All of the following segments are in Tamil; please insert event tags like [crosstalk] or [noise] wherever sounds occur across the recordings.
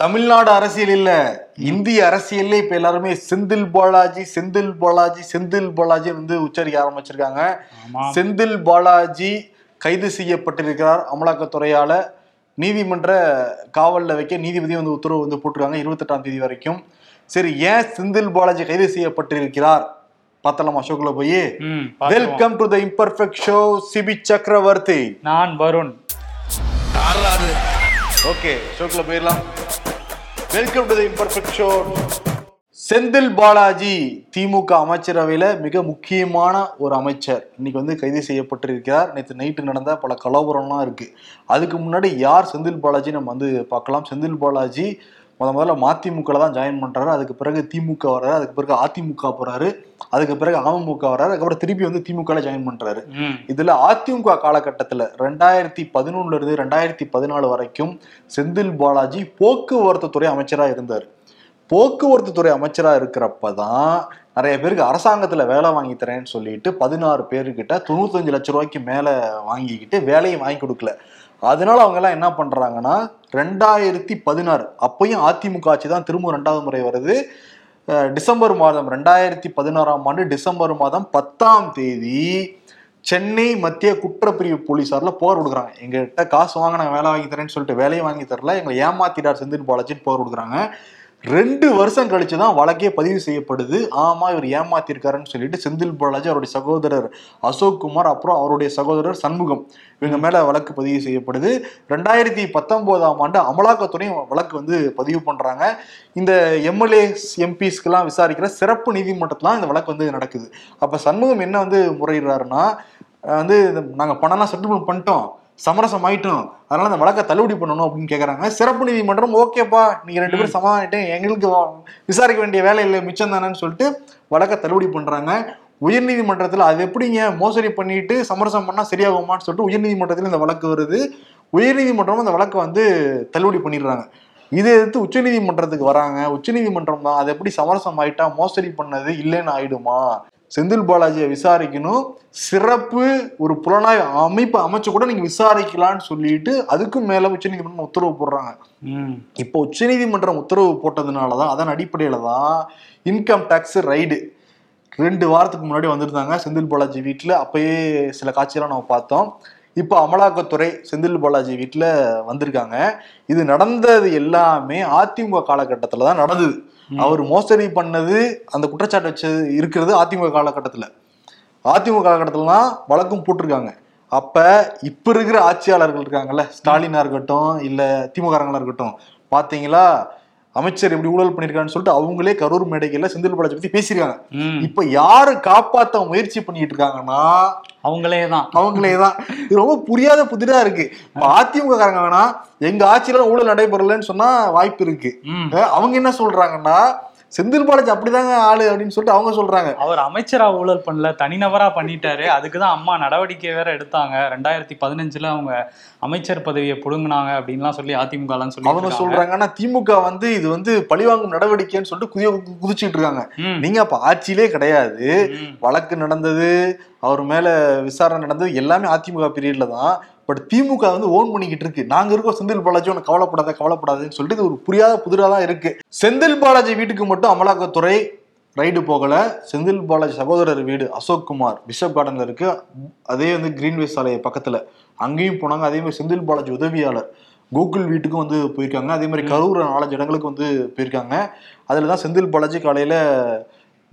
தமிழ்நாடு அரசியல் இல்ல. இந்திய அரசியல்ல இப்ப எல்லாருமே செந்தில் பாலாஜி செந்தில் பாலாஜி செந்தில் பாலாஜி வந்து உச்சரிக்க ஆரம்பிச்சிருக்காங்க. ஆமா. செந்தில் பாலாஜி கைது செய்யப்பட்டிருக்கிறார் அமலாக்கத்துறையால. நீதிமன்ற காவல்ல வைக்க நீதிபதி வந்து உத்தரவு வந்து போட்டிருக்காங்க இருபத்தெட்டாம் தேதி வரைக்கும். சரி ஏன் செந்தில் பாலாஜி கைது செய்யப்பட்டிருக்கிறார்? பார்த்தலாமா ஷோக்குள்ள போய். Welcome to the imperfect show Sibi Chakravarthy நான் வருண். ஓகே ஷோக்கில் போயிடலாம். Welcome to the imperfect show Senthil Balaji DMK அமைச்சரவையில் மிக முக்கியமான ஒரு அமைச்சர். இன்னைக்கு வந்து கைது செய்யப்பட்டிருக்கிறார். நேற்று நைட்டு நடந்த பல கலவரம்லாம் இருக்குது அதுக்கு முன்னாடி யார் செந்தில் பாலாஜி நம்ம வந்து பார்க்கலாம். செந்தில் பாலாஜி முத முதல்ல மதிமுக தான் ஜாயின் பண்றாரு. அதுக்கு பிறகு திமுக வர்றாரு. அதுக்கு பிறகு அதிமுக போறாரு. அதுக்கு பிறகு அமமுக வர்றாரு. அதுக்கப்புறம் திருப்பி வந்து திமுக ஜாயின் பண்றாரு. இதுல அதிமுக காலகட்டத்துல ரெண்டாயிரத்தி பதினொன்னுல இருந்து ரெண்டாயிரத்தி பதினாலு வரைக்கும் செந்தில் பாலாஜி போக்குவரத்து துறை அமைச்சரா இருந்தார். போக்குவரத்து துறை அமைச்சரா இருக்கிறப்ப தான் நிறைய பேருக்கு அரசாங்கத்துல வேலை வாங்கி தரேன்னு சொல்லிட்டு பதினாறு பேருக்கிட்ட தொண்ணூத்தஞ்சு லட்ச ரூபாய்க்கு மேல வாங்கிக்கிட்டு வேலையும் வாங்கி கொடுக்கல. அதனால அவங்க எல்லாம் என்ன பண்றாங்கன்னா ரெண்டாயிரத்தி பதினாறு அப்பயும் அதிமுக ஆட்சி தான் திரும்ப ரெண்டாவது முறை வருது. டிசம்பர் மாதம் ரெண்டாயிரத்தி பதினாறாம் ஆண்டு டிசம்பர் மாதம் பத்தாம் தேதி சென்னை மத்திய குற்றப்பிரிவு போலீஸாரில் போர் கொடுக்குறாங்க எங்ககிட்ட காசு வாங்க நாங்க வேலை வாங்கி தரேன்னு சொல்லிட்டு வேலையை வாங்கி தரல எங்களை ஏமாத்திட்டார் செந்தில் பாலாஜின்னு போர் கொடுக்குறாங்க ரெண்டு வருஷம் கழிச்சு தான் வழக்கே பதிவு செய்யப்படுது. ஆமா இவர் ஏமாத்திருக்காருன்னு சொல்லிட்டு செந்தில் பாலாஜி அவருடைய சகோதரர் அசோக் குமார் அப்புறம் அவருடைய சகோதரர் சண்முகம் இவங்க மேல வழக்கு பதிவு செய்யப்படுது. ரெண்டாயிரத்தி பத்தொன்பதாம் ஆண்டு அமலாக்கத்துறை வழக்கு வந்து பதிவு பண்றாங்க. இந்த எம்எல்ஏஸ் எம்பிஸ்க்கெல்லாம் விசாரிக்கிற சிறப்பு நீதிமன்றத்துல இந்த வழக்கு வந்து நடக்குது. அப்ப சண்முகம் என்ன வந்து முறையிடுறாருன்னா வந்து இந்த பணம்லாம் செட்டில்மெண்ட் பண்ணிட்டோம். சமரசம் ஆயிட்டோம் அதனால அந்த வழக்கை தள்ளுபடி பண்ணணும் அப்படின்னு கேக்குறாங்க. சிறப்பு நீதிமன்றம் ஓகேப்பா நீங்க ரெண்டு பேரும் சமாளிட்டு எங்களுக்கு விசாரிக்க வேண்டிய வேலை இல்லை மிச்சம் தானேன்னு சொல்லிட்டு வழக்கை தள்ளுபடி பண்றாங்க. உயர்நீதிமன்றத்தில் அது எப்படிங்க மோசடி பண்ணிட்டு சமரசம் பண்ணா சரியாகுமான்னு சொல்லிட்டு உயர்நீதிமன்றத்தில் இந்த வழக்கு வருது. உயர்நீதிமன்றமும் அந்த வழக்கை வந்து தள்ளுபடி பண்ணிடுறாங்க. இதை எதிர்த்து உச்சநீதிமன்றத்துக்கு வராங்க. உச்சநீதிமன்றம் தான் அது எப்படி சமரசம் ஆயிட்டா மோசடி பண்ணது இல்லைன்னு ஆயிடுமா? செந்தில் பாலாஜியை விசாரிக்கணும். சிறப்பு ஒரு புலனாய்வு அமைப்பு அமைச்சு கூட நீங்க விசாரிக்கலாம்னு சொல்லிட்டு அதுக்கும் மேல உச்சநீதிமன்றம் உத்தரவு போடுறாங்க. இப்போ உச்சநீதிமன்றம் உத்தரவு போட்டதுனால தான் அதன் அடிப்படையில தான் இன்கம் டேக்ஸ் ரைடு ரெண்டு வாரத்துக்கு முன்னாடி வந்திருந்தாங்க செந்தில் பாலாஜி வீட்டில் அப்பயே சில காட்சியெல்லாம் நம்ம பார்த்தோம். இப்போ அமலாக்கத்துறை செந்தில் பாலாஜி வீட்டில் வந்திருக்காங்க. இது நடந்தது எல்லாமே அதிமுக காலகட்டத்தில் தான் நடந்தது. அவர் மோசடி பண்ணது அந்த குற்றச்சாட்டு வச்சது இருக்கிறது அதிமுக காலகட்டத்தில். அதிமுக காலகட்டத்தில் வழக்கம் வழக்கும் போட்டிருக்காங்க. அப்ப இப்ப இருக்கிற ஆட்சியாளர்கள் இருக்காங்கல்ல ஸ்டாலினா இருக்கட்டும் இல்ல திமுகங்களா இருக்கட்டும். பாத்தீங்களா? அமைச்சர் எப்படி ஊழல் பண்ணிருக்கான்னு சொல்லிட்டு அவங்களே கரூர் மேடைகள்ல செந்தில் பாலாஜி பத்தி பேசியிருக்காங்க. இப்ப யாரு காப்பாத்த முயற்சி பண்ணிட்டு இருக்காங்கன்னா அவங்களே தான். அவங்களே தான். இது ரொம்ப புரியாத புதிரா இருக்கு. அதிமுக காரங்க வேணா எங்க ஆட்சியில ஊழல் நடைபெறலன்னு சொன்னா வாய்ப்பு இருக்கு. அவங்க என்ன சொல்றாங்கன்னா செந்தில் பாலாஜி அப்படிதாங்க ஆளு அப்படின்னு சொல்லிட்டு அவங்க சொல்றாங்க. அவர் அமைச்சரா ஊழல் பண்ணல தனிநபரா பண்ணிட்டாரு. அதுக்கு தான் அம்மா நடவடிக்கை வேற எடுத்தாங்க. ரெண்டாயிரத்தி பதினஞ்சுல அவங்க அமைச்சர் பதவியை புடுங்கினாங்க அப்படின்லாம் சொல்லி அதிமுக எல்லாம் சொல்லி அவங்க சொல்றாங்க ஆனா திமுக வந்து இது வந்து பழிவாங்கும் நடவடிக்கைன்னு சொல்லிட்டு குதிய குதிச்சிட்டு இருக்காங்க. நீங்க அப்ப ஆட்சியிலே கிடையாது. வழக்கு நடந்தது அவர் மேலே விசாரணை நடந்தது எல்லாமே அதிமுக பீரியடில் தான். பட் திமுக வந்து ஓன் பண்ணிக்கிட்டு இருக்கு. நாங்க இருக்கோம் செந்தில் பாலாஜி ஒன்று கவலைப்படாத கவலைப்படாதுன்னு சொல்லிட்டு இது ஒரு புரியாத புதிரா தான் இருக்கு. செந்தில் பாலாஜி வீட்டுக்கு மட்டும் அமலாக்கத்துறை ரைடு போகல. செந்தில் பாலாஜி சகோதரர் வீடு அசோக் குமார் பிஷப் கார்டன்ல இருக்கு. அதே வந்து கிரீன்வே சாலை பக்கத்துல. அங்கேயும் போனாங்க. அதே மாதிரி செந்தில் பாலாஜி உதவியாளர் கூகுள் வீட்டுக்கும் வந்து போயிருக்காங்க. அதே மாதிரி கரூர் நாலஞ்சு இடங்களுக்கு வந்து போயிருக்காங்க. அதில் தான் செந்தில் பாலாஜி காலையில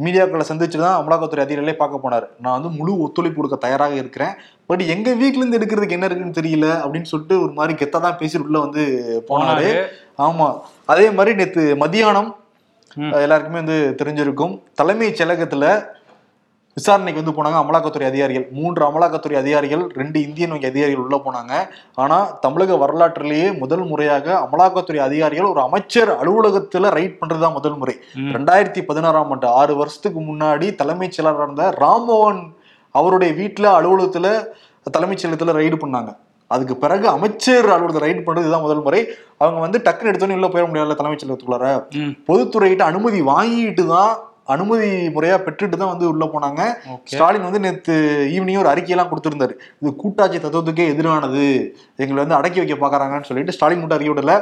மீடியாக்களை சந்திச்சு தான் அமலாக்கத்துறை அதிகாரிகளே பார்க்க போனார். நான் வந்து முழு ஒத்துழைப்பு கொடுக்க தயாராக இருக்கிறேன். பட் எங்க வீட்ல இருந்து எடுக்கிறதுக்கு என்ன இருக்குன்னு தெரியல அப்படின்னு சொல்லிட்டு ஒரு மாதிரி கெத்தா தான் பேசி உள்ள வந்து போனாரு. ஆமா. அதே மாதிரி நேத்து மதியானம் எல்லாருக்குமே வந்து தெரிஞ்சிருக்கும். தலைமைச் செயலகத்துல விசாரணைக்கு வந்து போனாங்க அமலாக்கத்துறை அதிகாரிகள். மூன்று அமலாக்கத்துறை அதிகாரிகள் ரெண்டு இந்தியன் வங்கி அதிகாரிகள் உள்ள போனாங்க. ஆனா தமிழக வரலாற்றிலேயே முதல் முறையாக அமலாக்கத்துறை அதிகாரிகள் ஒரு அமைச்சர் அலுவலகத்துல ரைட் பண்றதுதான் முதல் முறை. ரெண்டாயிரத்தி பதினாறாம் ஆண்டு ஆறு வருஷத்துக்கு முன்னாடி தலைமைச் செயலராக இருந்த ராம்மோகன் அவருடைய வீட்டுல அலுவலகத்துல தலைமைச் செயலகத்துல ரைடு பண்ணாங்க. அதுக்கு பிறகு அமைச்சர் அலுவலகத்தை ரைடு பண்றது இதுதான் முதல் முறை. அவங்க வந்து டக்குன்னு எடுத்தோன்னே உள்ள போயிட முடியாதுல்ல தலைமைச் செயலகத்துக்குள்ளார. பொதுத்துறையிட்ட அனுமதி வாங்கிட்டு தான் அனுமதி முறையா பெற்றுட்டு தான் வந்து உள்ள போனாங்க. ஸ்டாலின் வந்து நேத்து ஈவினிங் ஒரு அறிக்கையெல்லாம் கொடுத்திருந்தாரு. இது கூட்டாட்சி தத்துவத்துக்கே எதிரானது. எங்களை வந்து அடக்கி வைக்க பாக்குறாங்கன்னு சொல்லிட்டு ஸ்டாலின் மட்டும் அறிக்கை விடல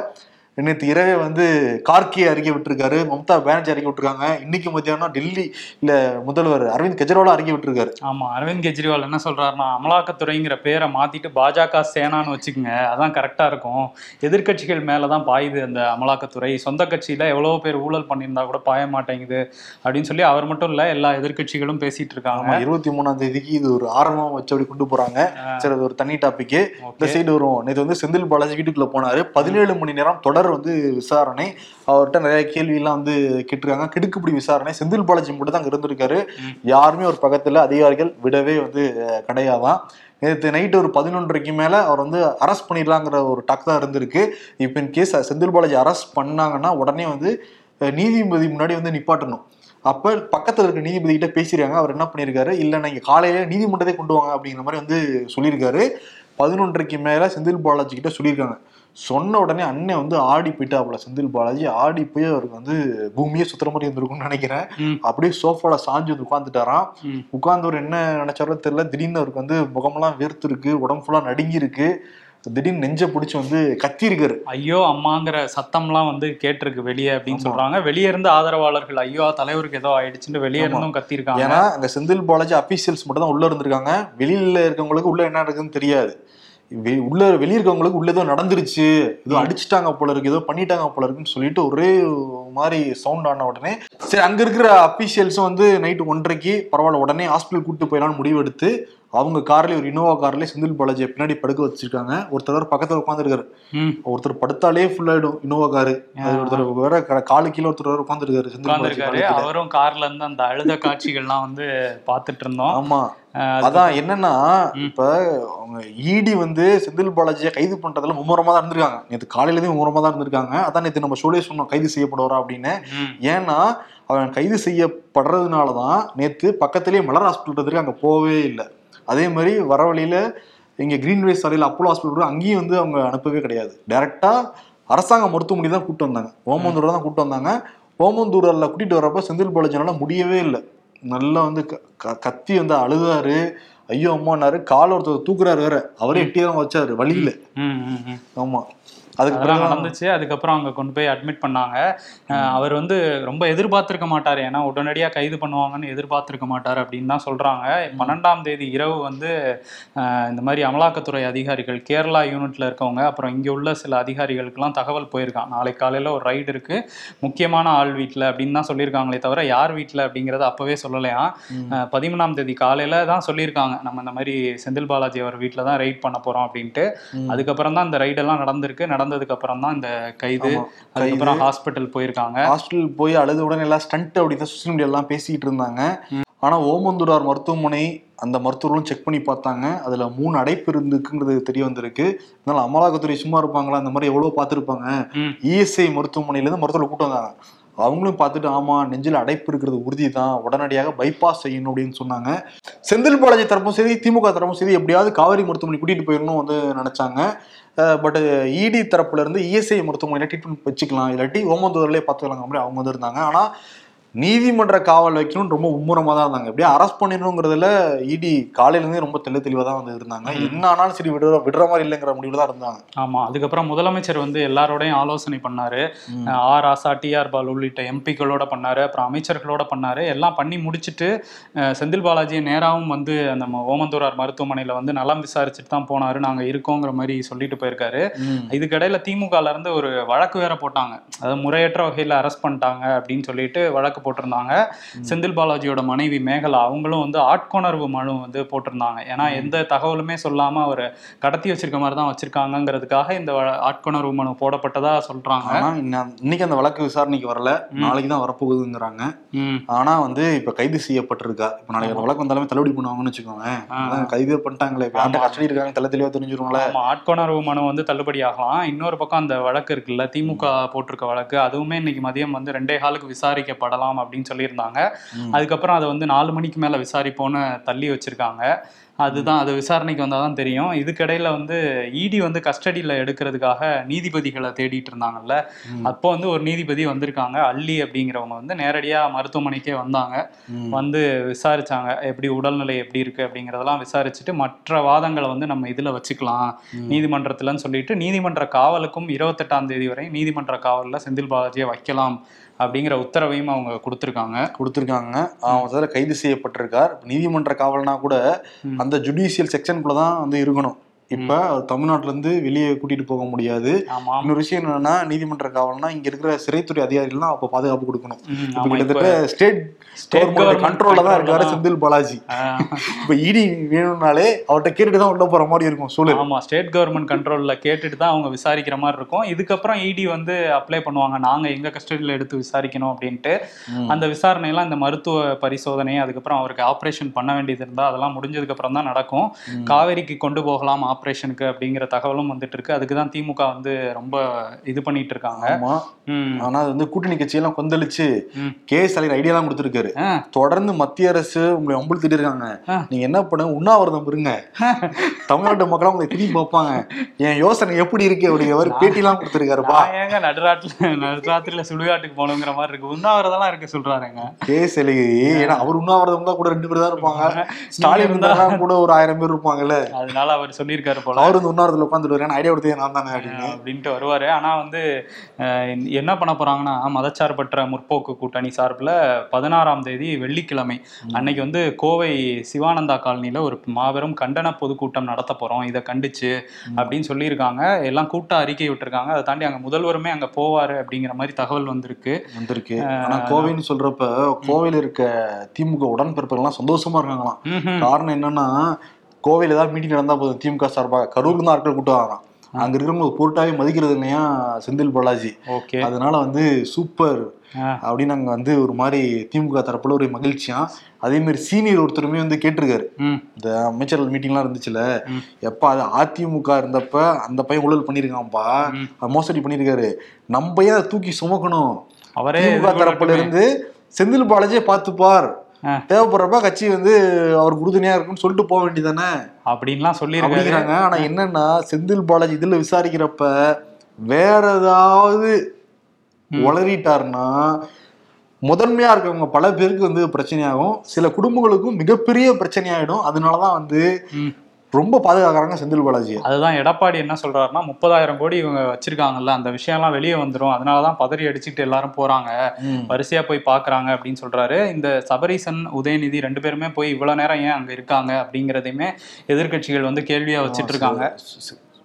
நேற்று இரவே வந்து கார்கே அறிக்கை விட்டுருக்காரு. மம்தா பானர்ஜி அறிக்கை விட்டுருக்காங்க. இன்னைக்கு மத்தியானம் டெல்லி இல்ல முதல்வர் அரவிந்த் கெஜ்ரிவால் அறிக்கை விட்டுருக்காரு. ஆமா அரவிந்த் கெஜ்ரிவால் என்ன சொல்றாருன்னா அமலாக்கத்துறைங்கிற பேரை மாத்திட்டு பாஜக சேனான்னு வச்சுக்கோங்க அதான் கரெக்டா இருக்கும். எதிர்க்கட்சிகள் மேலதான் பாயுது அந்த அமலாக்கத்துறை. சொந்த கட்சியில எவ்வளவு பேர் ஊழல் பண்ணியிருந்தா கூட பாய மாட்டேங்குது அப்படின்னு சொல்லி அவர் மட்டும் இல்ல எல்லா எதிர்க்கட்சிகளும் பேசிட்டு இருக்காங்க. இருபத்தி மூணாம் தேதிக்கு இது ஒரு ஆரம்பம் வச்சு அப்படி கொண்டு போறாங்க. சரி அது ஒரு தனி டாபிக் இந்த சைடு வரும். நேற்று வந்து செந்தில் பாலாஜி வீட்டுக்குள்ள போனாரு. பதினேழு மணி நேரம் தொடர் வந்து விசாரணை. அவர்கிட்ட நிறைய கேள்வி எல்லாம் வந்து கேட்டிருக்காங்க. கிடுக்குப்பிடி விசாரணை. செந்தில் பாலாஜி மட்டும் தான் இருந்திருக்காரு. யாருமே ஒரு பக்கத்துல அதிகாரிகள் விடவே வந்து கிடையாதான். நேற்று நைட்டு ஒரு பதினொன்றரைக்கு மேல அவர் வந்து அரெஸ்ட் பண்ணிடலாங்கிற ஒரு டாக் தான் இருந்திருக்கு. இப்போ in case Senthil Balaji arrest பண்ணாங்கன்னா உடனே வந்து நீதிபதி முன்னாடி வந்து நிப்பாட்டணும். அப்ப பக்கத்துல இருக்க நீதிபதி கிட்ட பேசியிருக்காங்க. அவர் என்ன பண்ணியிருக்காரு? இல்ல நீங்க காலையில நீதிமன்றத்தை கொண்டு வாங்க அப்படிங்கிற மாதிரி வந்து சொல்லியிருக்காரு. பதினொன்றரைக்கு மேல செந்தில் பாலாஜி கிட்ட சொல்லியிருக்காங்க. சொன்ன உடனே அண்ணன் வந்து ஆடி போயிட்டாப்புல செந்தில் பாலாஜி. ஆடி போய் அவருக்கு வந்து பூமியே சுத்துற மாதிரி இருந்திருக்கும்னு நினைக்கிறேன். அப்படியே சோஃபால சாஞ்சு வந்து உட்காந்துட்டாராம் ம். உட்கார்ந்தவர் என்ன நினைச்சாரோ தெரியல. திடீர்னு அவருக்கு வந்து முகமெல்லாம் வேர்த்து இருக்கு உடம்பு ஃபுல்லா நடுங்கி இருக்கு திடீர்னு நெஞ்ச பிடிச்சி வந்து கத்தி இருக்காரு ஐயோ அம்மாங்கிற சத்தம்லாம் வந்து கேட்டிருக்கு வெளியே அப்படின்னு. சொல்றாங்க. வெளியே இருந்து ஆதரவாளர்கள் ஐயோ தலைவருக்கு ஏதோ ஆயிடுச்சுன்னு வெளியே. இருந்தும் கத்திருக்காங்க ஏன்னா அங்க செந்தில் பாலாஜி அபிஷியல்ஸ் மட்டும் தான் உள்ள இருந்திருக்காங்க. வெளியில இருக்கவங்களுக்கு உள்ள என்ன நடக்குதுன்னு தெரியாது. உள்ள வெளிய இருக்கவங்களுக்கு உள்ள ஏதோ நடந்துருச்சு ஏதோ. அடிச்சிட்டாங்க போல இருக்கு ஏதோ பண்ணிட்டாங்க போல இருக்குன்னு சொல்லிட்டு ஒரே மாதிரி சவுண்ட் ஆன உடனே சரி அங்க இருக்கிற அபிஷியல்ஸும் வந்து நைட்டு ஒன்றரைக்கு பரவாயில்ல உடனே ஹாஸ்பிட்டல் கூட்டு போயிடலாம்னு முடிவு எடுத்து அவங்க கார்லயே ஒரு இனோவா கார்லயே செந்தில் பாலாஜியை பின்னாடி படுக்க வச்சிருக்காங்க. ஒருத்தர் பக்கத்துல உட்காந்துருக்காரு ஒருத்தர் படுத்தாலே ஃபுல் ஆயிடும் இனோவா காரு. ஒருத்தர் வேற காலு கீழே ஒருத்தர் உட்காந்துருக்காரு செந்தில் பாலாஜி. அவரும் கார்ல இருந்து அந்த அழுத காட்சிகள்லாம் வந்து பார்த்துட்டு இருந்தோம். ஆமா. அதான் என்னன்னா. இப்ப அவங்க இடி வந்து செந்தில் பாலாஜியை கைது பண்றதுல மும்முரமா தான் இருந்திருக்காங்க. நேற்று காலையில இருந்து மும்முரமா தான் இருந்திருக்காங்க. அதான் நேற்று நம்ம ஷோலே சொன்னோம் கைது செய்யப்படுவாரா அப்படின்னு. ஏன்னா அவன் கைது செய்யப்படுறதுனால தான் நேற்று பக்கத்திலேயே மலர் ஹாஸ்பிட்டல் இருந்திருக்கு அங்க போகவே இல்லை. அதே மாதிரி வர வழியில இங்க கிரீன்வே சாலையில் அப்போலோ ஹாஸ்பிட்டல் அங்கேயும் வந்து அவங்க அனுப்பவே கிடையாது. டைரக்டா அரசாங்க மருத்துவமனை தான் கூட்டு வந்தாங்க. ஓமந்தூர் தான் கூட்டு வந்தாங்க. ஓமந்தூரில் கூட்டிட்டு வரப்ப செந்தில் பாலாஜினால முடியவே இல்லை. நல்லா வந்து க- க- கத்தி வந்து அழுதாரு. ஐயோ அம்மானாரு கால ஒருத்தர் தூக்குறாரு வேற. அவரே எட்டியே தான் வச்சாரு வழியில. ம், ம், ம். ஆமா அதுக்கு அதெல்லாம் பிறகு நடந்துச்சு. அதுக்கப்புறம் அங்க கொண்டு போய் அட்மிட் பண்ணாங்க. அவர் வந்து ரொம்ப எதிர்பார்த்திருக்க மாட்டார். ஏன்னா உடனடியா கைது பண்ணுவாங்கன்னு எதிர்பார்த்திருக்க மாட்டார் அப்படின்னு தான் சொல்றாங்க பன்னெண்டாம் தேதி இரவு வந்து இந்த மாதிரி அமலாக்கத்துறை அதிகாரிகள் கேரளா யூனிட்ல இருக்கவங்க அப்புறம் இங்க உள்ள சில அதிகாரிகளுக்கெல்லாம் தகவல் போயிருக்கான் நாளைக்கு காலையில ஒரு ரைடு இருக்கு. முக்கியமான ஆள் வீட்டில் அப்படின்னு தான் சொல்லியிருக்காங்களே தவிர யார் வீட்டில் அப்படிங்கறத அப்பவே சொல்லலையா? பதிமூணாம் தேதி காலையில தான் சொல்லியிருக்காங்க. நம்ம இந்த மாதிரி செந்தில் பாலாஜி அவர் வீட்டில் தான் ரைட் பண்ண போறோம் அப்படின்ட்டு. அதுக்கப்புறம் தான் இந்த ரைடெல்லாம் நடந்திருக்கு. நடந்ததுக்கு அப்புறம் தான் இந்த கைது. அதுக்கப்புறம் ஹாஸ்பிட்டல் போயிருக்காங்க. ஹாஸ்டல் போய் அழுது உடனே எல்லாம் ஸ்டண்ட் அப்படி தான் சோசியல் மீடியா எல்லாம் பேசிக்கிட்டு இருந்தாங்க. ஆனா ஓமந்தூரார் மருத்துவமனை அந்த மருத்துவர்களும் செக் பண்ணி பார்த்தாங்க. அதுல மூணு அடைப்பு இருந்துக்குங்கிறது தெரிய வந்திருக்கு. அதனால அமலாக்கத்துறை சும்மா இருப்பாங்களா? அந்த மாதிரி எவ்வளவு பார்த்துருப்பாங்க. இஎஸ்ஐ மருத்துவமனையில இருந்து மருத்துவரை கூட்டு வந்தாங்க. அவங்களும் பார்த்துட்டு ஆமாம் நெஞ்சில் அடைப்பு இருக்கிறது உறுதி தான் உடனடியாக பைபாஸ் செய்யணும் அப்படின்னு சொன்னாங்க. செந்தில் பாலாஜி தரப்பும் சரி திமுக தரப்பும் சரி எப்படியாவது காவேரி மருத்துவமனை கூட்டிகிட்டு போயிடணும் வந்து நினச்சாங்க. பட் இடி தரப்புலேருந்து இஎஸ்ஐ மருத்துவமனையில ட்ரீட்மெண்ட் வச்சுக்கலாம். இல்லாட்டி ஓமந்தூரிலே பார்த்துக்கலாங்க அப்படி அவங்க வந்து இருந்தாங்க. ஆனால் நீதிமன்ற காவல் வைக்கணும்னு ரொம்ப மும்முரமா தான் இருந்தாங்க. எப்படியா அரெஸ்ட் பண்ணிடணுங்கிறதுல இடி காலையில இருந்தே ரொம்ப தெள்ள தெளிவா தான் வந்து இருந்தாங்க. என்ன ஆனாலும் சரி விடுற விடுற மாதிரி இல்லைங்கிற முடிவுல தான் இருந்தாங்க. ஆமா அதுக்கப்புறம் முதலமைச்சர் வந்து எல்லாரோடையும் ஆலோசனை பண்ணாரு. ஆர் ஆசா டிஆர் பால் உள்ளிட்ட எம்பிக்களோட பண்ணாரு அப்புறம் அமைச்சர்களோட பண்ணாரு. எல்லாம் பண்ணி முடிச்சுட்டு செந்தில் பாலாஜியை நேராவும் வந்து அந்த ம- ஓமந்தூரார் மருத்துவமனையில வந்து நலம் விசாரிச்சுட்டு தான் போனாரு. நாங்க இருக்கோங்கிற மாதிரி சொல்லிட்டு போயிருக்காரு. இதுக்கிடையில திமுகல இருந்து ஒரு வழக்கு வேற போட்டாங்க. அதாவது முறையற்ற வகையில அரெஸ்ட் பண்ணிட்டாங்க அப்படின்னு சொல்லிட்டு வழக்கு போட்டிருந்தாங்க. செந்தில் பாலாஜியோட மனைவி மேகலா அவங்களும் வந்து ஆட்கொணர்வு மனு வந்து போட்டிருந்தாங்க. ஏன்னா எந்த தகவலுமே சொல்லாம அவர் கடத்தி வச்சிருக்க மாதிரி தான் வச்சிருக்காங்கங்கிறதுக்காக இந்த ஆட்கொணர்வு மனு போடப்பட்டதா சொல்றாங்க. இன்னைக்கு அந்த வழக்கு விசாரணைக்கு வரல. நாளைக்கு தான் வரப்போகுதுங்கிறாங்க. ஆனா வந்து இப்ப கைது செய்யப்பட்டிருக்கா. இப்ப நாளைக்கு அந்த வழக்கு வந்தாலுமே தள்ளுபடி பண்ணுவாங்கன்னு வச்சுக்கோங்க கைது பண்ணிட்டாங்களே. கஸ்டடி இருக்காங்க தெள்ள தெளிவா தெரிஞ்சிருவாங்களே ஆமா ஆட்கொணர்வு மனு வந்து தள்ளுபடி ஆகலாம். இன்னொரு பக்கம் அந்த வழக்கு இருக்குல்ல திமுக போட்டிருக்க வழக்கு. அதுவுமே இன்னைக்கு மதியம் வந்து ரெண்டே காலுக்கு விசாரிக்கப்படலாம் அப்படின்னு சொல்லியிருந்தாங்க. அதுக்கப்புறம் அதை வந்து நாலு மணிக்கு மேல விசாரிப்போன்னு தள்ளி வச்சிருக்காங்க. அதுதான் அது விசாரணைக்கு வந்தால் தான் தெரியும். இதுக்கிடையில வந்து இடி வந்து கஸ்டடியில் எடுக்கிறதுக்காக நீதிபதிகளை தேடிட்டு இருந்தாங்கல்ல. அப்போ வந்து ஒரு நீதிபதி வந்திருக்காங்க. அள்ளி அப்படிங்கிறவங்க வந்து நேரடியாக மருத்துவமனைக்கே வந்தாங்க. வந்து விசாரிச்சாங்க. எப்படி உடல்நிலை எப்படி இருக்கு அப்படிங்கிறதெல்லாம் விசாரிச்சுட்டு மற்ற வாதங்களை வந்து நம்ம இதில் வச்சுக்கலாம். நீதிமன்றத்தில்னு சொல்லிட்டு நீதிமன்ற காவலுக்கும் இருபத்தெட்டாம் தேதி வரை நீதிமன்ற காவலில் செந்தில் பாலாஜியை வைக்கலாம். அப்படிங்கிற உத்தரவையும் அவங்க கொடுத்துருக்காங்க. கொடுத்துருக்காங்க. அவன் சார் கைது செய்யப்பட்டிருக்கார். நீதிமன்ற காவல்னா கூட. அந்த ஜுடிஷியல் செக்ஷனுக்குள்ள தான் வந்து இருக்கணும். இப்ப அவர் தமிழ்நாட்டுல இருந்து வெளியே கூட்டிட்டு போக முடியாது. இன்னொரு விஷயம் என்னன்னா நீதிமன்ற காவல்னா இங்க இருக்கிற சிறைத்துறை அதிகாரிகள்லாம் அப்ப பாதுகாப்பு கொடுக்கணும். இப்ப கிட்டத்தட்ட ஸ்டேட் கண்ட்ரோல்ல தான் இருக்காரு செந்தில் பாலாஜி. இப்ப இடி வேணும்னாலே அவர்கிட்ட கேட்டுட்டு தான் உள்ள போற மாதிரி இருக்கும் சூழல். ஆமா ஸ்டேட் கவர்மெண்ட் கண்ட்ரோல்ல கேட்டுட்டு தான் அவங்க விசாரிக்கிற மாதிரி இருக்கும். இதுக்கப்புறம் இடி வந்து அப்ளை பண்ணுவாங்க. நாங்க எங்க கஸ்டடியில் எடுத்து விசாரிக்கணும் அப்படின்ட்டு. அந்த விசாரணையெல்லாம் இந்த மருத்துவ பரிசோதனை அதுக்கப்புறம் அவருக்கு ஆப்ரேஷன் பண்ண வேண்டியது இருந்தா அதெல்லாம் முடிஞ்சதுக்கு அப்புறம் தான் நடக்கும். காவேரிக்கு கொண்டு போகலாம் ஆப்ரேஷனுக்கு அப்படிங்கிற தகவலும் வந்துட்டு இருக்கு அதுக்கு தான் திமுக வந்து ரொம்ப இது பண்ணிட்டு இருக்காங்க. ஆனா அது வந்து கூட்டணி கட்சியெல்லாம் கொந்தளிச்சு. கே ஸ்டாலின் ஐடியாலாம் கொடுத்துருக்காரு. தொடர்ந்து மத்திய அரசு உங்களை அம்புழுத்திட்டு இருக்காங்க ஆ. நீங்க என்ன பண்ணுங்க உண்ணாவிரதம் இருங்க. [laughs] தமிழ்நாட்டு மக்களும் உங்களை திரும்பி பார்ப்பாங்க. என் யோசனை எப்படி இருக்கு? அப்படிங்கிற மாதிரி பேட்டிலாம் கொடுத்துருக்காருப்பா. நான் ஏங்க நடுராட்டில் நடுராத்திரில சுடுகாட்டுக்கு போகணுங்கிற மாதிரி இருக்கு. உண்ணாவிரதெல்லாம் இருக்கு சொல்றாருங்க. கே ஸ்டாலின் ஏன்னா அவர் உண்ணாவிரதம் தான் கூட ரெண்டு பேர் தான் இருப்பாங்க. ஸ்டாலின் இருந்தா- இருந்தாலும் கூட ஒரு ஆயிரம் பேர் இருப்பாங்கல்ல. அதனால அவர் சொல்லியிருக்காரு. போல. அவர் வந்து உண்ணாவிரத்துல உட்காந்துட்டு ஐடியா கொடுத்தது நான் தானே அப்படின்னு. அப்படின்ட்டு வருவாரு. ஆனா வந்து என்ன பண்ண போறாங்கன்னா மதச்சார்பற்ற முற்போக்கு கூட்டணி சார்பில் பதினாறாம் தேதி வெள்ளிக்கிழமை அன்னைக்கு வந்து கோவை சிவானந்தா காலனில ஒரு மாபெரும் கண்டன பொதுக்கூட்டம் நடத்த போறோம். இதை கண்டிச்சு அப்படின்னு சொல்லியிருக்காங்க. எல்லாம் கூட்ட அறிக்கை விட்டுருக்காங்க. அதை தாண்டி அங்க முதல்வருமே அங்க போவாரு அப்படிங்கிற மாதிரி தகவல் வந்திருக்கு. வந்திருக்கு. ஆனா கோவைன்னு சொல்றப்ப கோவையில இருக்க திமுக உடன்பிறப்புகள் எல்லாம் சந்தோஷமா இருக்காங்களாம். காரணம் என்னன்னா கோவையில ஏதாவது மீட்டிங் நடந்தா போதும். திமுக சார்பாக கரூர்ல ஆட்கள் கூட்டு வரான் அங்க இருக்கிறவங்க பொருட்டாவே மதிக்கிறது இல்லையா செந்தில் பாலாஜி. ஓகே. அதனால வந்து சூப்பர். அப்படின்னு அங்க வந்து ஒரு மாதிரி திமுக தரப்புல ஒரு மகிழ்ச்சியா அதே மாதிரி சீனியர் ஒருத்தருமே வந்து கேட்டிருக்காரு. இந்த அமைச்சர்கள் மீட்டிங்லாம் இருந்துச்சுல. எப்ப அது அதிமுக இருந்தப்ப அந்த பையன் ஊழல் பண்ணிருக்கான்ப்பா மோசடி பண்ணிருக்காரு நம்ம ஏன் அதை தூக்கி சுமக்கணும்? அவரே திமுக தரப்புல. இருந்து செந்தில் பாலாஜியை பார்த்துப்பார். தேவைப்படுறப்ப கட்சி வந்து அவருக்கு உறுதுணையா இருக்குன்னு சொல்லிட்டு போக வேண்டியதானே அப்படின்லாம் சொல்லியிருக்காரு. அப்படிங்கிறாங்க. ஆனா என்னன்னா செந்தில் பாலாஜி இதுல விசாரிக்கிறப்ப வேற ஏதாவது உளறிட்டாருன்னா முதன்மையா இருக்கவங்க பல பேருக்கு வந்து பிரச்சனையாகும். சில குடும்பங்களுக்கும் மிகப்பெரிய பிரச்சனையாயிடும். அதனாலதான் வந்து. ரொம்ப பாதுகாக்கிறாங்க செந்தில் பாலாஜியை. அதுதான் எடப்பாடி என்ன சொல்றாருன்னா முப்பதாயிரம் கோடி இவங்க வச்சிருக்காங்கல்ல அந்த விஷயம்லாம் வெளியே வந்துரும். அதனாலதான் பதறி அடிச்சுட்டு எல்லாரும் போறாங்க. வரிசையா போய் பாக்குறாங்க அப்படின்னு சொல்றாரு. இந்த சபரீசன் உதயநிதி ரெண்டு பேருமே போய் இவ்வளவு நேரம் ஏன் அங்க இருக்காங்க அப்படிங்கறதையுமே எதிர்க்கட்சிகள் வந்து கேள்வியா வச்சிட்டு இருக்காங்க.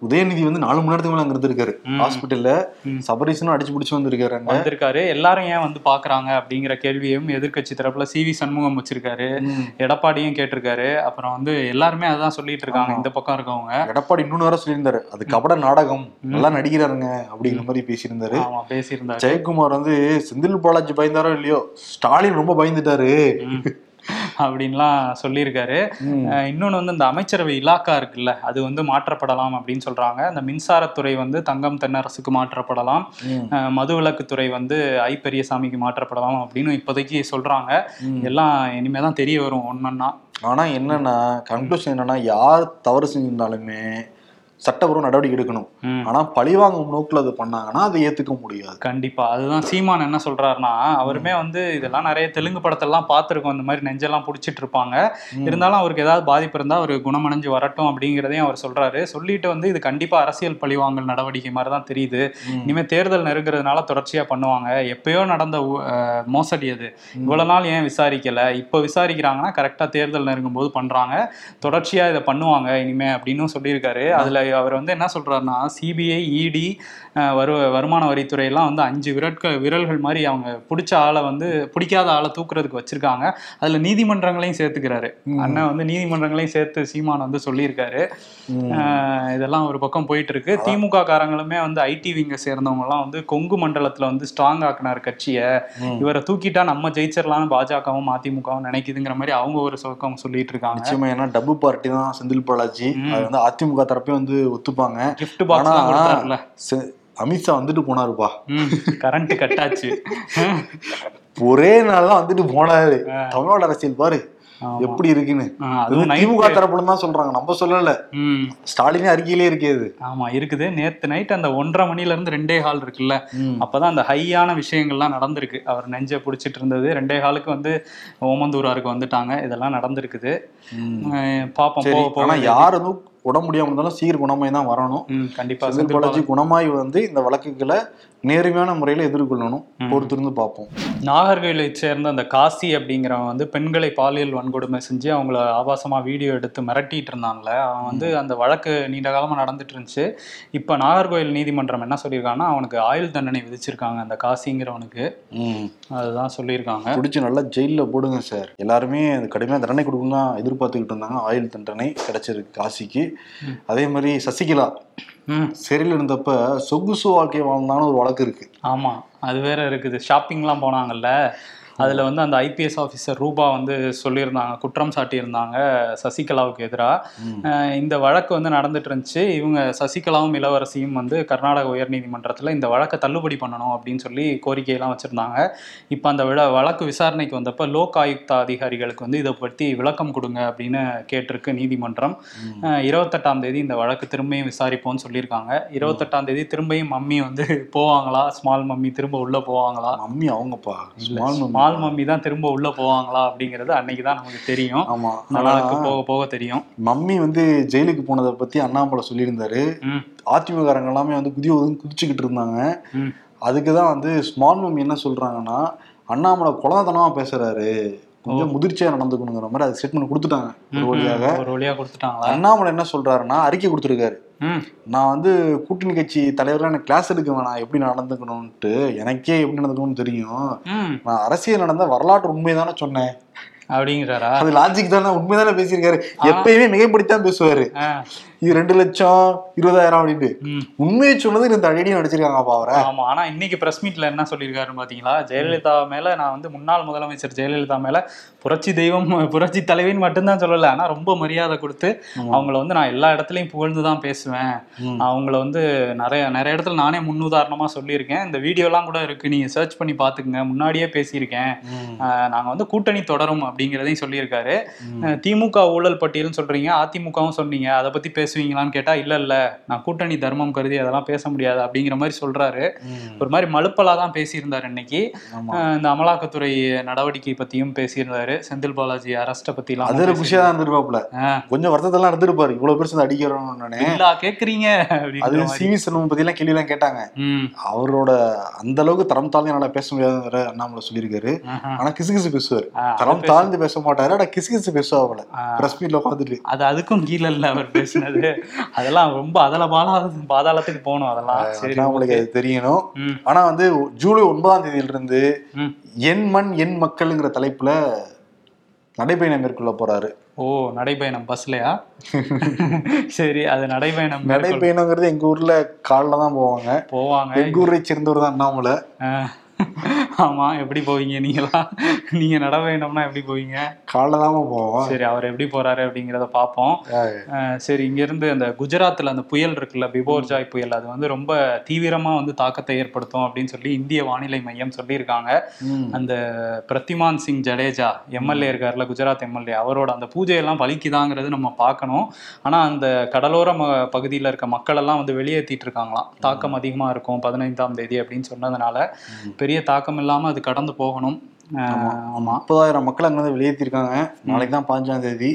உதயநிதி வந்து நாலு மணி நேரத்துக்கு மேல அங்க இருந்திருக்காரு. ஹாஸ்பிட்டல்ல. சபரீசனும் அடிச்சு பிடிச்சு வந்திருக்காரு வந்திருக்காரு. எல்லாரும் ஏன் வந்து பாக்குறாங்க அப்படிங்கிற கேள்வியும் எதிர்க்கட்சி தரப்புல சி வி சண்முகம் வச்சிருக்காரு. எடப்பாடியும் கேட்டிருக்காரு. அப்புறம் வந்து எல்லாருமே அதான் சொல்லிட்டு இருக்காங்க. இந்த பக்கம் இருக்கவங்க. எடப்பாடி இன்னொன்னு வேற சொல்லியிருந்தாரு. அது கபட நாடகம். நல்லா நடிக்கிறாருங்க அப்படிங்கிற மாதிரி பேசியிருந்தாரு. பேசியிருந்தாரு. ஜெயக்குமார் வந்து செந்தில் பாலாஜி பயந்தாரோ இல்லையோ? ஸ்டாலின் ரொம்ப பயந்துட்டாரு. அப்படின்லாம் சொல்லியிருக்காரு. இன்னொன்னு வந்து இந்த அமைச்சரவை இலாக்கா இருக்குல்ல அது வந்து மாற்றப்படலாம் அப்படின்னு சொல்றாங்க. இந்த மின்சாரத்துறை வந்து தங்கம் தென்னரசுக்கு மாற்றப்படலாம். மதுவிலக்குத்துறை வந்து ஐ பெரியசாமிக்கு மாற்றப்படலாம் அப்படின்னு இப்போதைக்கு சொல்றாங்க. எல்லாம் இனிமே தான் தெரிய வரும் ஒன்னொன்னா ஆனா என்னன்னா கன்க்ளூஷன் என்னன்னா யார் தவறு செஞ்சிருந்தாலுமே சட்டப்பூர்வ நடவடிக்கை எடுக்கணும். ஆனா பழிவாங்கும் நோக்குல அது பண்ணாங்கன்னா அதை ஏத்துக்க முடியாது. கண்டிப்பா. அதுதான் சீமான் என்ன சொல்றாருன்னா அவருமே வந்து இதெல்லாம் நிறைய தெலுங்கு படத்தெல்லாம் பார்த்துருக்கோம். இந்த மாதிரி நெஞ்செல்லாம் பிடிச்சிட்டு இருப்பாங்க. இருந்தாலும் அவருக்கு ஏதாவது பாதிப்பு இருந்தா அவர் குணமடைஞ்சு வரட்டும் அப்படிங்கிறதையும் அவர் சொல்றாரு. சொல்லிட்டு வந்து இது கண்டிப்பா அரசியல் பழிவாங்கல் நடவடிக்கை மாதிரி தான் தெரியுது. ம். இனிமே தேர்தல் நெருங்குறதுனால தொடர்ச்சியா பண்ணுவாங்க. எப்பயோ நடந்த மோசடி அது. இவ்வளவு நாள் ஏன் விசாரிக்கல? இப்போ விசாரிக்கிறாங்கன்னா கரெக்டா தேர்தல் நெருங்கும் போது பண்றாங்க. தொடர்ச்சியா இதை பண்ணுவாங்க இனிமே அப்படின்னு சொல்லியிருக்காரு. அதுல அவர் வந்து என்ன சொல்றாருன்னா சிபிஐ இடி வரு வருமான வரித்துறை எல்லாம் வந்து அஞ்சு விரட்கள் விரல்கள் மாதிரி அவங்க பிடிச்ச ஆளை வந்து பிடிக்காத ஆளை தூக்குறதுக்கு வச்சிருக்காங்க. அதுல நீதிமன்றங்களையும் சேர்த்துக்கிறாரு. அண்ணன் வந்து நீதிமன்றங்களையும் சேர்த்து சீமான் வந்து சொல்லியிருக்காரு. இதெல்லாம் ஒரு பக்கம் போயிட்டு இருக்கு திமுக காரங்களுமே வந்து ஐடி விங்க சேர்ந்தவங்க எல்லாம் வந்து கொங்கு மண்டலத்துல வந்து ஸ்ட்ராங் ஆக்குனார் கட்சியை. இவரை தூக்கிட்டா நம்ம ஜெயிச்சிடலாம்னு பாஜகவும் அதிமுகவும் நினைக்குதுங்கிற மாதிரி அவங்க ஒரு சொக்கம் சொல்லிட்டு இருக்காங்க. நிச்சயமா ஏன்னா டபு பார்ட்டி தான் செந்தில் பாலாஜி. அது வந்து அதிமுக தரப்பே வந்து ஒத்துப்பாங்க. கிஃப்ட் பாக்ஸ் அமித்ஷா வந்துட்டு போனாருப்பா. கரண்ட் கட்டாச்சு. ஒரே நாள் தான் வந்துட்டு போனாரு. தமிழ்நாடு அரசியல் பாரு. எப்படி இருக்குன்னு. அதுவும் திமுக தரப்புல தான் சொல்றாங்க. நம்ம சொல்லல. ஸ்டாலினே அறிக்கையிலே இருக்கேது ஆமா இருக்குது. நேத்து நைட் அந்த ஒன்றரை மணில இருந்து ரெண்டே ஹால் இருக்குல்ல. அப்பதான் அந்த ஹையான விஷயங்கள்லாம் நடந்திருக்கு. அவர் நெஞ்சை பிடிச்சிட்டு இருந்தது. ரெண்டே ஹாலுக்கு வந்து ஓமந்தூராருக்கு வந்துட்டாங்க. இதெல்லாம் நடந்திருக்குது. பாப்போம் சரி. போக ஆனா போக யார் வந்து உடம்பு முடியாம இருந்தாலும் சீக்கிரம் குணமாய் தான் வரணும். ம், கண்டிப்பா. செந்தில் பாலாஜி குணமாய் வந்து இந்த வழக்குகளை நேர்மையான முறையில எதிர்கொள்ளணும். பொறுத்திருந்து பார்ப்போம். நாகர்கோயிலை சேர்ந்த அந்த காசி அப்படிங்கிறவன் வந்து பெண்களை பாலியல் வன்கொடுமை செஞ்சு அவங்கள ஆபாசமா வீடியோ எடுத்து மிரட்டிட்டு இருந்தான்ல. அவன் வந்து அந்த வழக்கு நீண்ட காலமா நடந்துட்டு இருந்துச்சு. இப்ப நாகர்கோயில் நீதிமன்றம் என்ன சொல்லியிருக்காங்கன்னா அவனுக்கு ஆயுள் தண்டனை விதிச்சிருக்காங்க அந்த காசிங்கிறவனுக்கு. அதுதான் சொல்லியிருக்காங்க. பிடிச்சி நல்லா ஜெயில்ல போடுங்க சார். எல்லாருமே அது கடுமையாக தண்டனை கொடுக்கணும் எதிர்பார்த்துக்கிட்டு இருந்தாங்க. ஆயுள் தண்டனை கிடைச்சிருக்கு காசிக்கு. அதே மாதிரி சசிகலா. சிறையில் இருந்தப்ப சொகுசு வாழ்க்கை வாழ்ந்தான்னு ஒரு வழக்கு இருக்கு. ஆமா அது வேற இருக்குது. ஷாப்பிங்லாம் போனாங்கல்ல? அதுல வந்து அந்த ஐபிஎஸ் ஆஃபீஸர் ரூபா வந்து சொல்லியிருந்தாங்க குற்றம் சாட்டியிருந்தாங்க சசிகலாவுக்கு எதிராக இந்த வழக்கு வந்து நடந்துட்டு இருந்துச்சு இவங்க சசிகலாவும் இளவரசியும் வந்து கர்நாடக உயர்நீதிமன்றத்துல இந்த வழக்கை தள்ளுபடி பண்ணணும் அப்படின்னு சொல்லி கோரிக்கையெல்லாம் வச்சிருந்தாங்க. இப்போ அந்த விழ வழக்கு விசாரணைக்கு வந்தப்ப லோக் ஆயுக்தா அதிகாரிகளுக்கு வந்து இதை பற்றி விளக்கம் கொடுங்க அப்படின்னு கேட்டிருக்கு நீதிமன்றம். இருபத்தெட்டாம் தேதி இந்த வழக்கு திரும்பியும் விசாரிப்போம்னு சொல்லியிருக்காங்க. இருபத்தெட்டாம் தேதி திரும்பியும் மம்மி வந்து போவாங்களா? ஸ்மால் மம்மி திரும்ப உள்ள போவாங்களா? Mummy அவங்கப்பா. Small mummy. Small mummy தான் திரும்ப உள்ள போவாங்களா அப்படிங்கிறது அன்னைக்கு தான் நமக்கு தெரியும். ஆமா. வழக்கு போக போக தெரியும். மம்மி வந்து ஜெயிலுக்கு போனதை பத்தி அண்ணாமலை சொல்லியிருந்தாரு. ம். அதிமுககாரங்க எல்லாமே வந்து குதி குதிச்சுக்கிட்டு இருந்தாங்க. ம். அதுக்கு தான் வந்து ஸ்மால் மம்மி என்ன சொல்றாங்கன்னா அண்ணாமலை குழந்தைத்தனமா பேசுறாரு. கொஞ்சம் முதிர்ச்சியா நடந்துக்கணுங்கிற மாதிரி அது ஸ்டேட்மெண்ட் கொடுத்துட்டாங்க. ஒரு வழியாக. ஒரு வழியா கொடுத்துட்டாங்களா? அண்ணாமலை என்ன சொல்றாருன்னா அறிக்கை கொடுத்துருக்காரு. நான் வந்து கூட்டணி கட்சி தலைவர்லாம் எனக்கு கிளாஸ் எடுக்க வேணாம் எப்படி நடந்துக்கணும்ட்டு எனக்கே எப்படி நடந்துக்கணும்னு தெரியும். நான் அரசியல் நடந்த வரலாற்று உண்மைதானே சொன்னேன். அப்படிங்கிறாரா? அது லாஜிக் தானே. உண்மைதானே பேசியிருக்காரு. எப்பயுமே மிகைப்படுத்தி பேசுவாரு. இது ரெண்டு லட்சம் இருபதாயிரம் அப்படின்ட்டு. உண்மையை சொன்னது இந்த அடியடி நடிச்சிருக்காங்கப்பா அவரை. ஆமா ஆனா இன்னைக்கு பிரஸ் மீட்ல என்ன சொல்லியிருக்காருன்னு பாத்தீங்களா? ஜெயலலிதா மேல நான் வந்து முன்னாள் முதலமைச்சர் ஜெயலலிதா மேல புரட்சி தெய்வம் புரட்சி தலைவின்னு மட்டும்தான் சொல்லல. ஆனா ரொம்ப மரியாதை கொடுத்து அவங்கள வந்து நான் எல்லா இடத்துலயும் புகழ்ந்து தான் பேசுவேன். அவங்கள வந்து நிறைய நிறைய இடத்துல நானே முன்னுதாரணமா சொல்லியிருக்கேன். இந்த வீடியோலாம் கூட இருக்கு. நீங்க சர்ச் பண்ணி பாத்துக்கங்க. முன்னாடியே பேசியிருக்கேன். நாங்க வந்து கூட்டணி தொடரும் அப்படிங்கிறதையும் சொல்லியிருக்காரு. திமுக ஊழல் பட்டியல்னு சொல்றீங்க. அதிமுகவும் சொன்னீங்க. அதை பத்தி பேசுவீங்களான்னு கேட்டா இல்ல இல்ல நான் கூட்டணி தர்மம் கருதி அதெல்லாம் பேச முடியாது அப்படிங்கிற மாதிரி சொல்றாரு. ஒரு மாதிரி மலுப்பலா தான் பேசியிருந்தாரு இன்னைக்கு. இந்த அமலாக்கத்துறை நடவடிக்கை பத்தியும் பேசியிருந்தாரு. செந்தில் பாலாஜி அரெஸ்ட பத்தி அது எல்லாம் ஒரு குஷியா தான் இருந்திருப்பாப்ல கொஞ்சம் வருத்தத்தெல்லாம் இருந்திருப்பாரு இவ்வளவு பேர் சேர்ந்து அடிக்கிறோம்னு இல்லா கேக்குறீங்க அது சிவி செல்வம் பத்தி எல்லாம் கேள்வி எல்லாம் கேட்டாங்க. அவரோட அந்த அளவுக்கு தரம் தாழ்ந்து என்னால பேச முடியாதுங்கிற அண்ணாமலை சொல்லியிருக்காரு. ஆனா கிசுகிசு பேசுவாரு. ஆ, தரம் தாழ்ந்து பேச மாட்டாரு. ஆனா கிசுகிசு பேசுவாப்ல ஆ. பிரஸ் மீட்ல உட்காந்துட்டு. அது அதுக்கும் கீழே இல்ல அவர் பேசினது. அதெல்லாம் ரொம்ப அதல பாலா பாதாளத்துக்கு போகணும் அதெல்லாம். சரி அண்ணாமலைக்கு அது தெரியணும் ம். ஆனா வந்து ஜூலை ஒன்பதாம் தேதியில இருந்து ம். என் மண் என் மக்கள்ங்கிற தலைப்புல நடைபயணம் மேற்கொள்ள போறாரு. ஓ நடைபயணம் பஸ்லயா சரி அது நடைபயணம் நடைபயணங்கிறது எங்க ஊர்ல கால்ல தான் போவாங்க. போவாங்க. எங்க ஊரை சேர்ந்தவர் தான் அண்ணாமலை. ஆமா எப்படி போவீங்க நீங்களாம் நீங்க நடைபயணம்னா எப்படி போவீங்க? கால்ல தான் போவோம். சரி அவர் எப்படி போறாரு அப்படிங்கிறத பார்ப்போம் அஹ் சரி இங்க இருந்து அந்த குஜராத்ல அந்த புயல் இருக்குல்ல பிபோர்ஜாய் புயல் அது வந்து ரொம்ப தீவிரமா வந்து தாக்கத்தை ஏற்படுத்தும் அப்படின்னு சொல்லி இந்திய வானிலை மையம் சொல்லியிருக்காங்க. அந்த பிரத்திமான் சிங் ஜடேஜா எம்எல்ஏ இருக்கார்ல குஜராத் எம்எல்ஏ அவரோட அந்த பூஜையெல்லாம் பலிக்குதாங்கிறது நம்ம பார்க்கணும் ஆனா அந்த கடலோர பகுதியில் இருக்க மக்கள் எல்லாம் வந்து வெளியேற்றிட்டு இருக்காங்களாம். தாக்கம் அதிகமா இருக்கும் பதினைந்தாம் தேதி அப்படின்னு சொன்னதுனால பெரிய தாக்கம் இல்லாம அது கடந்து போகணும். அஹ் ஆமா. முப்பதாயிரம் மக்கள் அங்க வந்து வெளியேற்றிருக்காங்க. நாளைக்கு தான் பதினஞ்சாம் தேதி.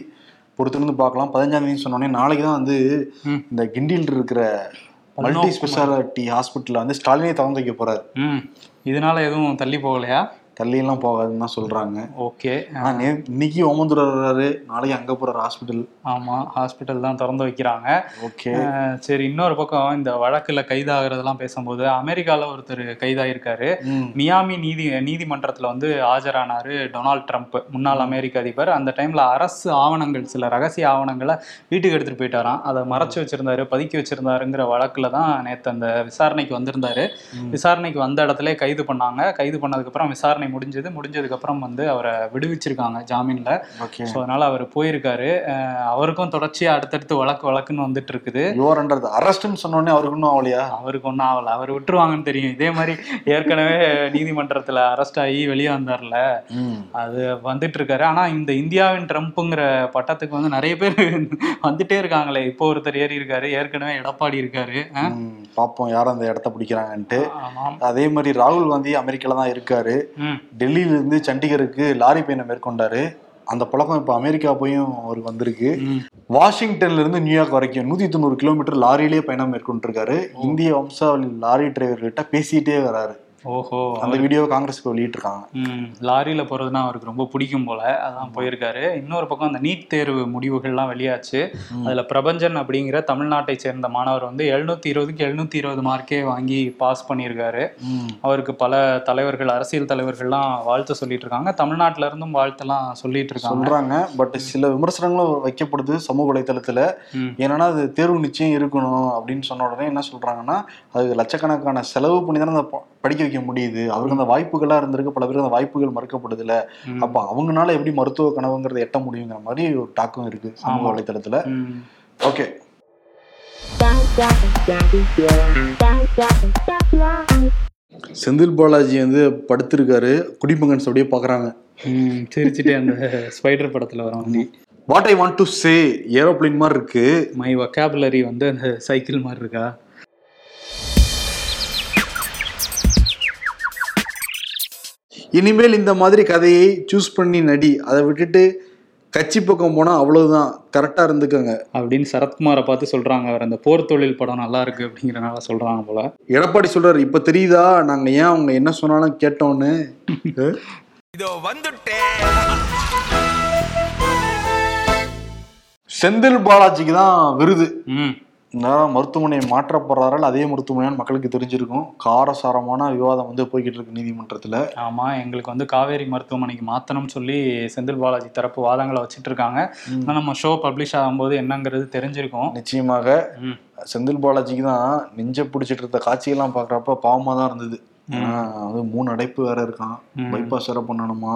பொறுத்திருந்து பார்க்கலாம். பதினஞ்சாம் தேதி சொன்னோடனே நாளைக்கு தான் வந்து. இந்த கிண்டியில் இருக்கிற மல்டி ஸ்பெஷாலிட்டி ஹாஸ்பிட்டல்ல வந்து ஸ்டாலினே திறந்து வைக்க போறாரு. ம். இதனால எதுவும் தள்ளி போகலையா? தள்ளியெல்லாம் போகாதுன்னு தான் சொல்றாங்க. ஓகே. ஆனா நே இன்னைக்கு ஓமந்தூர் வர்றாரு. நாளைக்கு அங்க போறாரு ஹாஸ்பிட்டல். ஆமா ஹாஸ்பிட்டல் தான் திறந்து வைக்கிறாங்க. ஓகே. சரி இன்னொரு பக்கம் இந்த வழக்குல கைதாகிறதெல்லாம் பேசும்போது அமெரிக்கால ஒருத்தர் கைதாயிருக்காரு. ம். மியாமி நீதி நீதிமன்றத்துல வந்து ஆஜரானாரு டொனால்ட் ட்ரம்ப் முன்னாள் அமெரிக்க அதிபர். அந்த டைம்ல அரசு ஆவணங்கள் சில ரகசிய ஆவணங்களை வீட்டுக்கு எடுத்துட்டு போயிட்டாராம். அதை மறைச்சு வச்சிருந்தாரு பதுக்கி வச்சிருந்தாருங்கிற வழக்குல தான் நேத்து அந்த விசாரணைக்கு வந்திருந்தாரு. விசாரணைக்கு வந்த இடத்துல கைது பண்ணாங்க. கைது பண்ணதுக்கு அப்புறம் விசாரணை விசாரணை முடிஞ்சது. முடிஞ்சதுக்கு அப்புறம் வந்து அவரை விடுவிச்சிருக்காங்க ஜாமீன்ல. ஸோ அதனால அவர் போயிருக்காரு. அவருக்கும் தொடர்ச்சியா அடுத்தடுத்து வழக்கு வழக்குன்னு வந்துட்டு இருக்குது யுவர் அண்டர் அரெஸ்ட்னு சொன்னோடனே அவருக்கு இன்னும் ஆகலையா? அவருக்கு ஒன்றும் ஆகல. அவர் விட்டுருவாங்கன்னு தெரியும். இதே மாதிரி ஏற்கனவே நீதிமன்றத்துல அரெஸ்ட் ஆகி வெளியே வந்தார்ல. அது வந்துட்டு இருக்காரு ஆனா இந்த இந்தியாவின் ட்ரம்ப்புங்கிற பட்டத்துக்கு வந்து நிறைய பேர் வந்துட்டே இருக்காங்களே. இப்போ ஒருத்தர் ஏறி இருக்காரு. ஏற்கனவே எடப்பாடி இருக்காரு. பார்ப்போம் யார் அந்த இடத்த பிடிக்கிறாங்கன்ட்டு. அதே மாதிரி ராகுல் காந்தி அமெரிக்கால தான் இருக்காரு. ம் டெல்லியில இருந்து சண்டிகருக்கு லாரி பயணம் மேற்கொண்டாரு. அந்த பழக்கம் இப்போ அமெரிக்கா போயும் அவருக்கு வந்திருக்கு. வாஷிங்டன்ல இருந்து நியூயார்க் வரைக்கும் நூத்தி தொண்ணூறு கிலோமீட்டர் லாரியிலேயே பயணம் மேற்கொண்டிருக்காரு. இந்திய வம்சாவளி லாரி டிரைவர்கிட்ட பேசிட்டே வராரு. ஓஹோ அந்த வீடியோவை காங்கிரஸ்க்கு வெளியிட்டிருக்காங்க. ம் லாரியில போறதுன்னா அவருக்கு ரொம்ப பிடிக்கும் போல. அதான் போயிருக்காரு. இன்னொரு பக்கம் அந்த நீட் தேர்வு முடிவுகள்லாம் வெளியாச்சு. அதுல பிரபஞ்சன் அப்படிங்கிற தமிழ்நாட்டை சேர்ந்த மாணவர் வந்து எழுநூத்தி இருபதுக்கு எழுநூத்தி இருபது மார்க்கே வாங்கி பாஸ் பண்ணியிருக்காரு. அவருக்கு பல தலைவர்கள் அரசியல் தலைவர்கள்லாம் வாழ்த்து சொல்லிட்டு இருக்காங்க தமிழ்நாட்டுல இருந்தும் வாழ்த்தெல்லாம் சொல்லிட்டு இருக்காங்க சொல்றாங்க பட் சில விமர்சனங்களும் வைக்கப்படுது சமூக வலைத்தளத்துல. ஏன்னா அது தேர்வு நிச்சயம் இருக்கணும் அப்படின்னு சொன்ன உடனே என்ன சொல்றாங்கன்னா அது லட்சக்கணக்கான செலவு பண்ணி தானே படிக்க வைக்க முடியுது. அவருக்கு அந்த வாய்ப்புகளா இருந்திருக்கு. பல பேருக்கு அந்த வாய்ப்புகள் மறுக்கப்படுதுல. ம். அப்ப அவங்கனால எப்படி மருத்துவ கனவுங்கிறத எட்ட முடியுங்கிற மாதிரி ஒரு டாக்கும் இருக்கு சமூக. வலைத்தளத்துல. ஓகே. செந்தில் பாலாஜி வந்து படுத்திருக்காரு. குடிமகன்ஸ் அப்படியே பாக்குறாங்க. சிரிச்சுட்டே அந்த ஸ்பைடர் படத்துல வர வண்டி what I want to say aeroplane மாதிரி இருக்கு. மை வொக்காபுலரி வந்து அந்த சைக்கிள் மாதிரி இருக்கா? இனிமேல் இந்த மாதிரி கதையை சூஸ் பண்ணி நடி. அதை விட்டுட்டு கட்சி பக்கம் போனா அவ்வளவுதான். கரெக்டா இருந்துக்கோங்க. அப்படின்னு சரத்குமாரை பார்த்து சொல்றாங்க. அவர் அந்த போர் தொழில் படம் நல்லா இருக்கு அப்படிங்கறனால சொல்றாங்க போல. எடப்பாடி சொல்றாரு இப்ப தெரியுதா? நாங்க ஏன் அவங்க என்ன சொன்னாலும் கேட்டோன்னு [laughs] இதோ வந்துட்டேன் செந்தில் பாலாஜிக்கு தான் விருது. ம். நேரம் மருத்துவமனை மாற்றப்படுறார்கள். அதே மருத்துவமனைன்னு மக்களுக்கு தெரிஞ்சிருக்கும். காரசாரமான விவாதம் வந்து போய்கிட்டு இருக்கு நீதிமன்றத்துல. ஆமா எங்களுக்கு வந்து காவேரி மருத்துவமனைக்கு மாத்தணும்னு சொல்லி செந்தில் பாலாஜி தரப்பு வாதங்களை வச்சிட்டு இருக்காங்க. நம்ம ஷோ பப்ளிஷ் ஆகும்போது என்னங்கிறது தெரிஞ்சிருக்கும். நிச்சயமாக. செந்தில் பாலாஜிக்கு தான் நெஞ்ச பிடிச்சிட்டு இருந்த காட்சியெல்லாம் பாக்குறப்ப பாவமா தான் இருந்தது. வந்து மூணு அடைப்பு வேற இருக்கான். பைபாஸ் வேற பண்ணணுமா?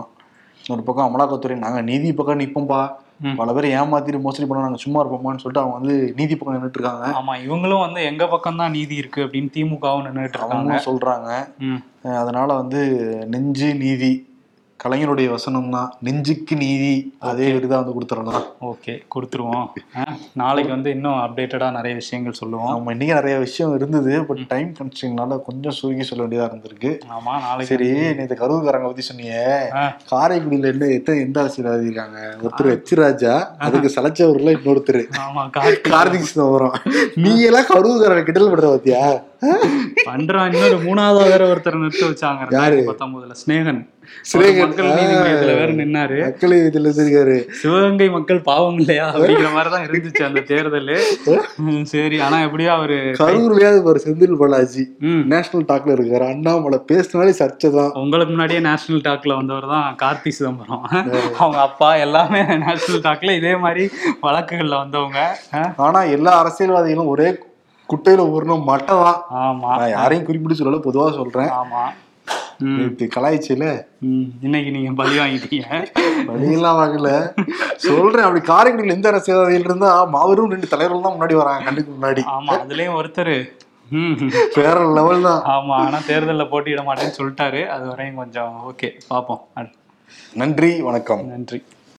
ஒரு பக்கம் அமலாக்கத்துறை நாங்க நீதி பக்கம் நிப்போம்பா. ம். பல பேர் ஏமாத்திட்டு மோசடி பண்ண நாங்க சும்மா இருப்போமான்னு சொல்லிட்டு அவங்க வந்து நீதி பக்கம் நின்றுட்டு இருக்காங்க. ஆமா இவங்களும் வந்து எங்க பக்கம் தான் நீதி இருக்கு அப்படின்னு திமுகவும் நின்றுட்டு இருக்காங்க. சொல்றாங்க. அதனால வந்து நெஞ்சு நீதி கலைஞருடைய வசனம் தான் நெஞ்சுக்கு நீதி அதே விருதா வந்து கொடுத்துடலாம் ஓகே கொடுத்துருவோம். நாளைக்கு வந்து இன்னும் அப்டேட்டடா நிறைய விஷயங்கள் சொல்லுவோம். நம்ம இன்னைக்கு நிறைய விஷயம் இருந்தது பட் டைம் கன்ஸ்டிங்னால கொஞ்சம் சுருக்கி சொல்ல வேண்டியதா இருந்திருக்கு. ஆமா நாளைக்கு சரி நேற்று கரூர்காரங்க பத்தி சொன்னியே. காரைக்குடியில என்ன எத்தனை எந்த அரசியல்வாதி இருக்காங்க ஒருத்தர் எச் ராஜா அதுக்கு சலைச்சவர்ல இன்னொருத்தர். ஆமா கார்த்திக். சிதம்பரம். நீ எல்லாம் கரூர்காரங்க கிண்டல் பண்ற பாத்தியா? பண்றான் இன்னொரு மூணாவது வேற ஒருத்தர் நிறுத்த வச்சாங்க யாரு? பத்தொன்பதுல. ஸ்னேகன். நின்னாரு. மக்கள் இதுல இருந்திருக்காரு சிவகங்கை மக்கள் பாவம் இல்லையா? அப்படிங்கிற மாதிரிதான் இருந்துச்சு அந்த தேர்தல். சரி. ஆனா எப்படியோ அவரு கரூர்லயாவது ஒரு செந்தில் பாலாஜி. நேஷனல் டாக்ல இருக்காரு. அண்ணாமலை பேசினாலே சர்ச்சை தான் உங்களுக்கு முன்னாடியே நேஷனல் டாக்ல வந்தவர் தான் கார்த்தி சிதம்பரம். அவங்க அப்பா எல்லாமே நேஷனல் டாக்ல இதே மாதிரி வழக்குகள்ல வந்தவங்க. ஆனா எல்லா அரசியல்வாதிகளும் ஒரே குட்டையில ஊறணும் மட்டை தான் ஆமா யாரையும் குறிப்பிட்டு சொல்லல பொதுவா சொல்றேன். ஆமா. நேத்து கலாய்ச்சியில இன்னைக்கு நீங்க பலி வாங்கிட்டீங்க. வழியெல்லாம் வாங்கல. சொல்றேன் அப்படி காரைக்குடியில் எந்த அரசியல்வாதிகள் இருந்தா மாபெரும் ரெண்டு தலைவர்கள் தான் முன்னாடி வராங்க கண்ணுக்கு முன்னாடி. ஆமா அதுலயும் ஒருத்தர். வேற லெவல் தான். ஆமா ஆனா தேர்தல்ல போட்டியிட மாட்டேன்னு சொல்லிட்டாரு. அது வரையும் கொஞ்சம் ஓகே பாப்போம் நன்றி வணக்கம். நன்றி.